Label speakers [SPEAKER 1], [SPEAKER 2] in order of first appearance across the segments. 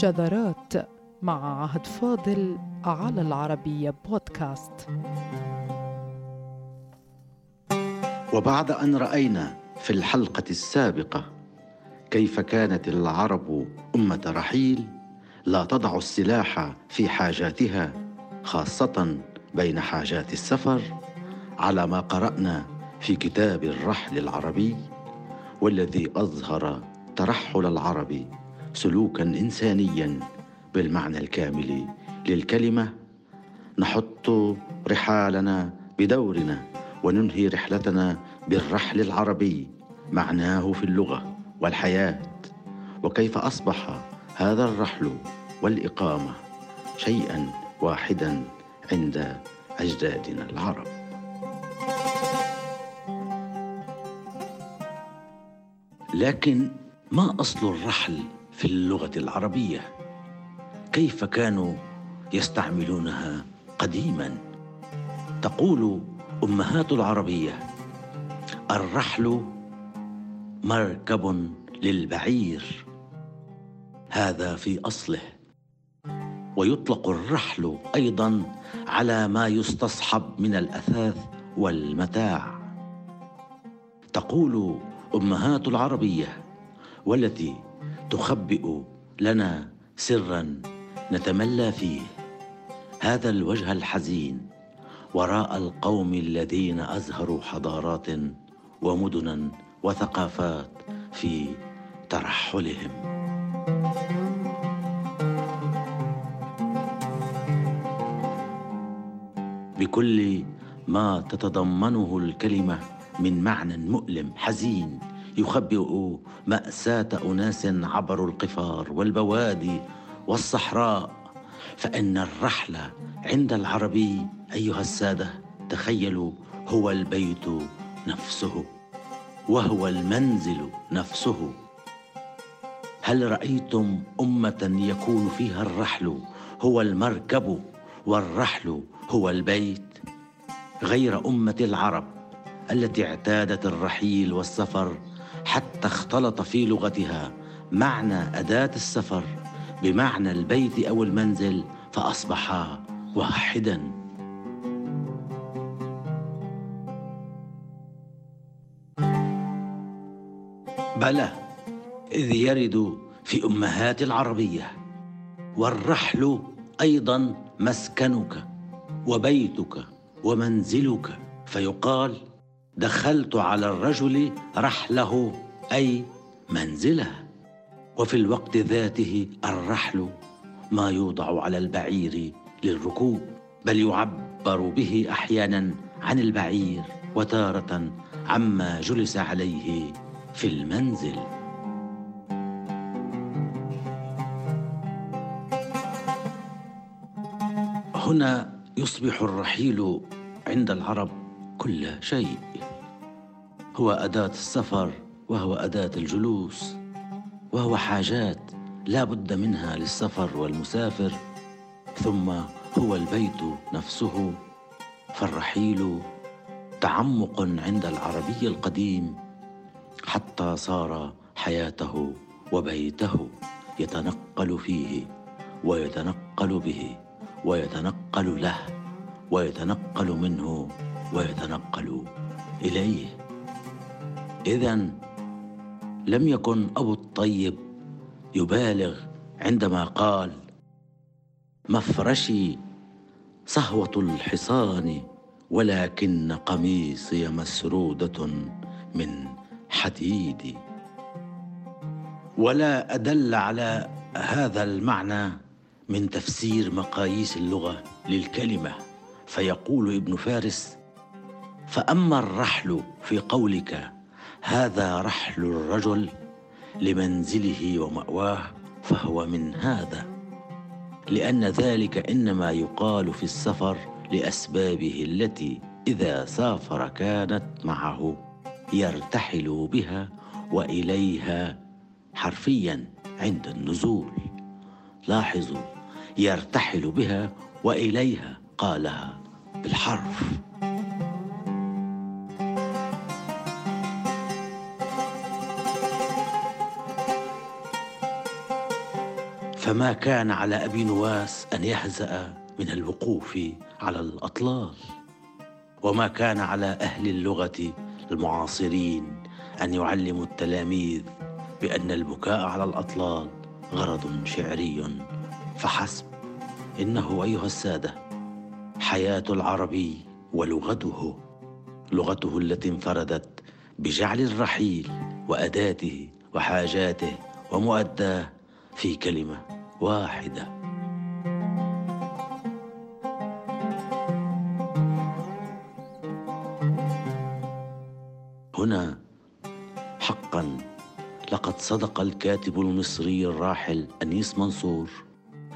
[SPEAKER 1] شذرات مع عهد فاضل على العربية بودكاست.
[SPEAKER 2] وبعد أن رأينا في الحلقة السابقة كيف كانت العرب أمة رحيل لا تضع السلاح في حاجاتها خاصة بين حاجات السفر على ما قرأنا في كتاب الرحل العربي والذي أظهر ترحل العرب سلوكا إنسانيا بالمعنى الكامل للكلمة نحط رحالنا بدورنا وننهي رحلتنا بالرحل العربي معناه في اللغة والحياة. وكيف أصبح هذا الرحل والإقامة شيئا واحدا عند أجدادنا العرب؟ لكن ما أصل الرحل في اللغة العربية؟ كيف كانوا يستعملونها قديما؟ تقول أمهات العربية الرحل مركب للبعير هذا في أصله ويطلق الرحل أيضا على ما يستصحب من الأثاث والمتاع تقول أمهات العربية والتي تخبئ لنا سرا نتملى فيه. هذا الوجه الحزين وراء القوم الذين أزهروا حضارات ومدنا وثقافات في ترحلهم. بكل ما تتضمنه الكلمة من معنى مؤلم حزين يخبئ مأساة أناس عبروا القفار والبوادي والصحراء. فإن الرحل عند العربي أيها السادة تخيلوا هو البيت نفسه وهو المنزل نفسه. هل رأيتم أمة يكون فيها الرحل؟ هو المركب والرحل هو البيت. غير أمة العرب التي اعتادت الرحيل والسفر حتى اختلط في لغتها معنى أداة السفر بمعنى البيت أو المنزل فاصبحا واحدا. بلى إذ يرد في أمهات العربية والرحل أيضا مسكنك وبيتك ومنزلك. فيقال دخلت على الرجل رحله أي منزله. وفي الوقت ذاته الرحل ما يوضع على البعير للركوب بل يعبر به أحيانا عن البعير وتارة عما جلس عليه في المنزل. هنا يصبح الرحيل عند العرب كل شيء. هو أداة السفر وهو أداة الجلوس وهو حاجات لا بد منها للسفر والمسافر ثم هو البيت نفسه فالرحيل تعمق عند العربي القديم حتى صار حياته وبيته يتنقل فيه ويتنقل به ويتنقل له ويتنقل منه ويتنقل إليه. إذا لم يكن أبو الطيب يبالغ عندما قال مفرشي صهوة الحصان ولكن قميصي مسرودة من حديد ولا أدل على هذا المعنى من تفسير مقاييس اللغة للكلمة. فيقول ابن فارس فأما الرحل في قولك هذا رحل الرجل لمنزله ومأواه فهو من هذا. لأن ذلك إنما يقال في السفر لأسبابه التي إذا سافر كانت معه يرتحل بها وإليها حرفيا عند النزول. لاحظوا يرتحل بها وإليها قالها بالحرف. فما كان على أبي نواس أن يهزأ من الوقوف على الأطلال وما كان على أهل اللغة المعاصرين أن يعلموا التلاميذ بأن البكاء على الأطلال غرض شعري. فحسب إنه أيها السادة حياة العربي ولغته لغته التي انفردت بجعل الرحيل وأداته وحاجاته ومؤداه في كلمة واحدة. هنا حقا لقد صدق الكاتب المصري الراحل أنيس منصور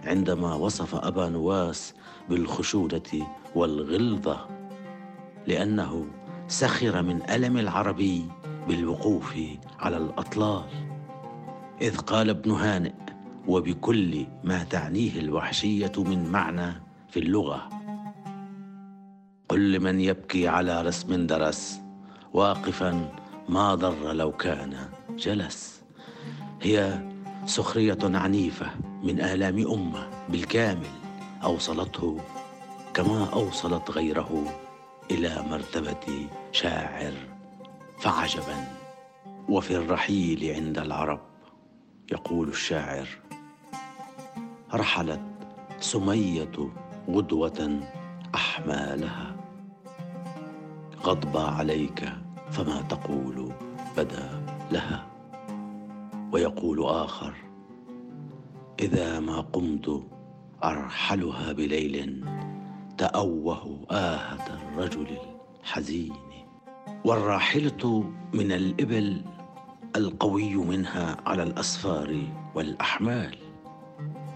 [SPEAKER 2] عندما وصف أبا نواس بالخشونة والغلظة لأنه سخر من ألم العربي بالوقوف على الأطلال. إذ قال ابن هانئ وبكل ما تعنيه الوحشية من معنى في اللغة. قل لمن يبكي على رسم درس واقفا ما ضر لو كان جلس. هي سخرية عنيفة من آلام أمة بالكامل أوصلته كما أوصلت غيره إلى مرتبة شاعر فعجبا. وفي الرحيل عند العرب يقول الشاعر رحلت سمية غدوة أحمالها. غضب عليك فما تقول بدا لها. ويقول آخر إذا ما قمت أرحلها بليل تأوه آهة الرجل الحزين. والراحلة من الإبل القوي منها على الأسفار والأحمال.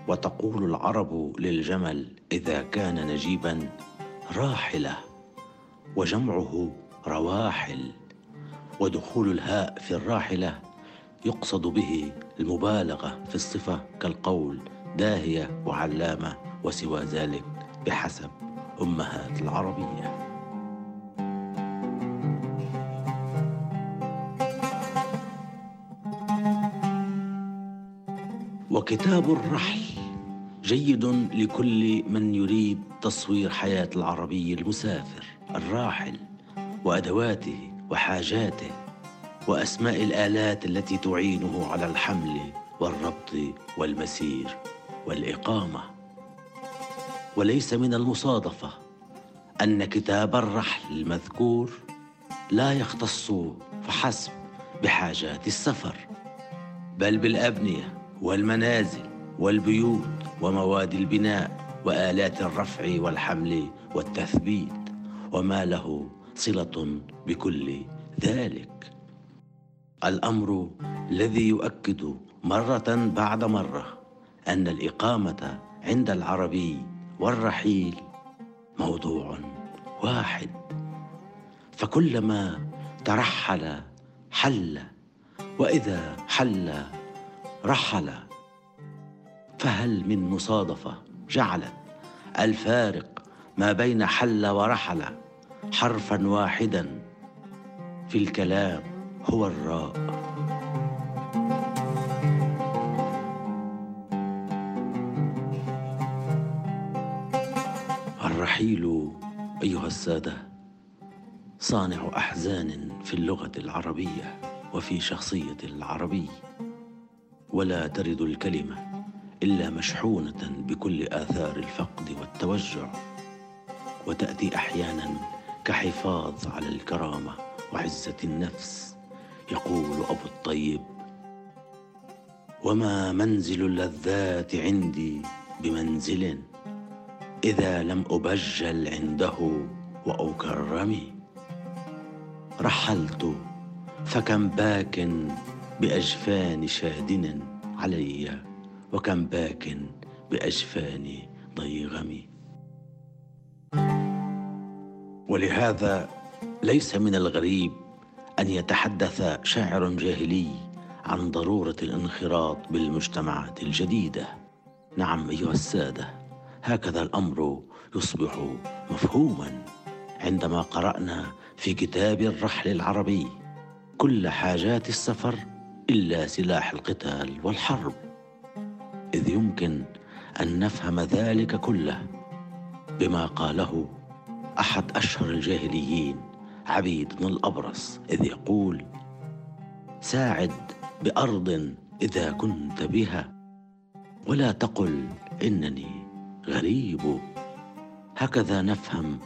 [SPEAKER 2] وتقول العرب للجمل إذا كان نجيبا راحلة وجمعه رواحل ودخول الهاء في الراحلة يقصد به المبالغة في الصفة كالقول داهية وعلامة وسوى ذلك بحسب أمهات العربية. وكتاب الرحل جيد لكل من يريد تصوير حياة العربي المسافر الراحل وأدواته وحاجاته وأسماء الآلات التي تعينه على الحمل والربط والمسير والإقامة. وليس من المصادفة أن كتاب الرحل المذكور لا يختص فحسب بحاجات السفر بل بالأبنية والمنازل والبيوت ومواد البناء وآلات الرفع والحمل والتثبيت وما له صلة بكل ذلك. الأمر الذي يؤكد مرة بعد مرة أن الإقامة عند العربي والرحيل موضوع واحد. فكلما ترحل حل وإذا حل رحل فهل من مصادفة جعلت الفارق ما بين حل ورحل حرفا واحدا في الكلام هو الراء. الرحيل أيها السادة صانع أحزان في اللغة العربية وفي شخصية العربي ولا ترد الكلمة. إلا مشحونة بكل آثار الفقد والتوجع وتأتي أحيانا كحفاظ على الكرامة وعزة النفس يقول أبو الطيب. وما منزل اللذات عندي بمنزل إذا لم أبجل عنده واكرم رحلت فكم باك بأجفان شادن علي. وكم باك بأجفان ضيغم ولهذا ليس من الغريب أن يتحدث شاعر جاهلي عن ضرورة الانخراط بالمجتمعات الجديدة. نعم أيها السادة هكذا الأمر يصبح مفهوما عندما قرأنا في كتاب الرحل العربي كل حاجات السفر إلا سلاح القتال والحرب. إذ يمكن أن نفهم ذلك كله بما قاله أحد أشهر الجاهليين عبيد بن الأبرص إذ يقول ساعد بأرض إذا كنت بها ولا تقل إنني غريب. هكذا نفهم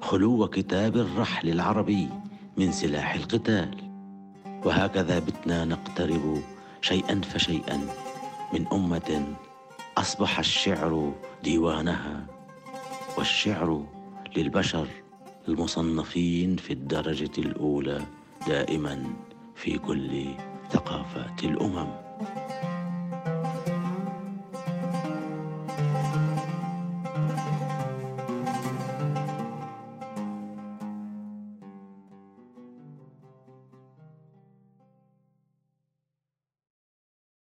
[SPEAKER 2] خلو كتاب الرحل العربي من سلاح القتال وهكذا بتنا نقترب شيئا فشيئا. من أمة أصبح الشعر ديوانها والشعر للبشر المصنفين في الدرجة الأولى دائما في كل ثقافات الأمم.